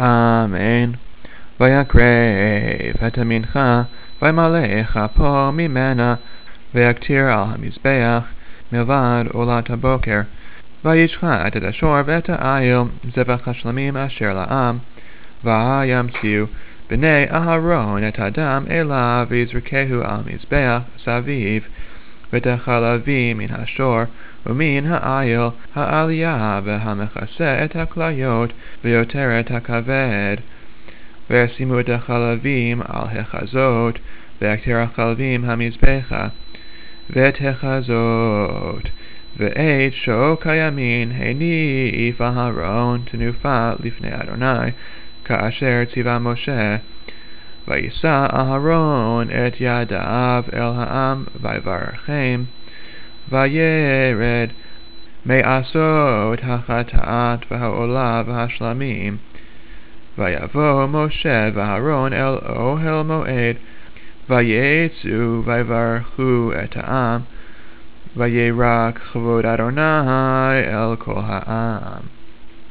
אמן. ויקרב את המנחה, וימלא כפו ממנה, ויקטיר על המזבח, מלבד עולת הבוקר. וישחט את השור ואת העיל, זבח השלמים אשר לעם. וימציאו בני אהרון את הדם אליו, ויזרקהו על מזבח סביב. ואת החלבים מן השור, ומן העיל, העלייה והמכסה את הכליות, ויותר את הכבד. וישימו את החלבים על החזות, ויקטר החלבים המזבחה, ואת החזות. ואת שוק הימין הניף אהרון תנופה לפני אדוני, כאשר ציווה משה. וישא אהרון את ידיו אל העם, ויברכם, וירד מעשות החטאת והעולה והשלמים. ויבוא משה ואהרון אל אוהל מועד, ויצאו ויברכו את העם, וירק כבוד אדוני אל כל העם.